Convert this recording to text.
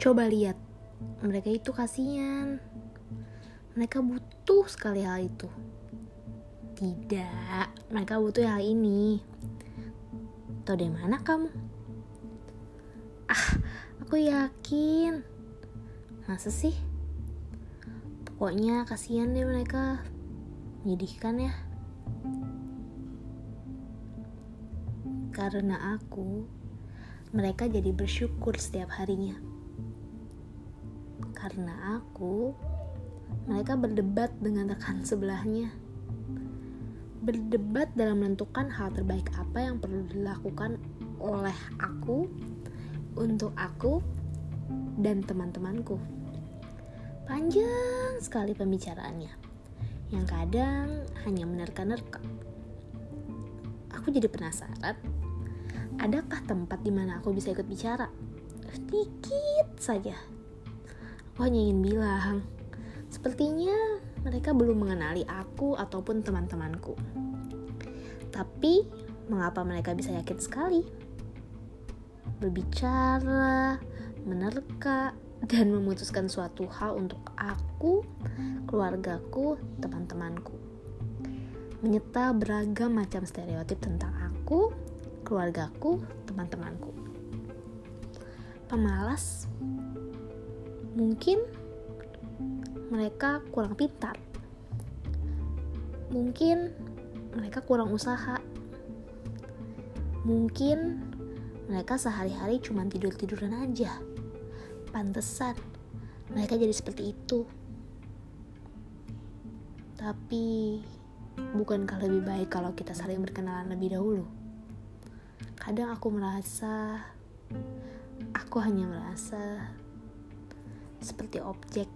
Coba lihat, mereka itu kasihan. Mereka butuh sekali hal itu. Tidak, mereka butuh hal ini. Tahu dari mana kamu? Ah, aku yakin. Masa sih? Pokoknya kasihan deh mereka. Menyedihkan ya. Karena aku, mereka jadi bersyukur setiap harinya. Karena aku, mereka berdebat dengan rekan sebelahnya. Berdebat dalam menentukan hal terbaik apa yang perlu dilakukan oleh aku, untuk aku, dan teman-temanku. Panjang sekali pembicaraannya, yang kadang hanya menerka-nerka. Aku jadi penasaran, adakah tempat di mana aku bisa ikut bicara? Sedikit saja. Aku hanya ingin bilang, sepertinya mereka belum mengenali aku ataupun teman-temanku. Tapi, mengapa mereka bisa yakin sekali? Berbicara, menerka, dan memutuskan suatu hal untuk aku, keluargaku, teman-temanku. Menyeta beragam macam stereotip tentang aku, keluargaku, teman-temanku. Pemalas, mungkin mereka kurang pintar, mungkin mereka kurang usaha, mungkin mereka sehari-hari cuma tidur-tiduran aja pantesan mereka jadi seperti itu. Tapi bukankah lebih baik kalau kita saling berkenalan lebih dahulu? Kadang aku merasa aku hanya merasa seperti objek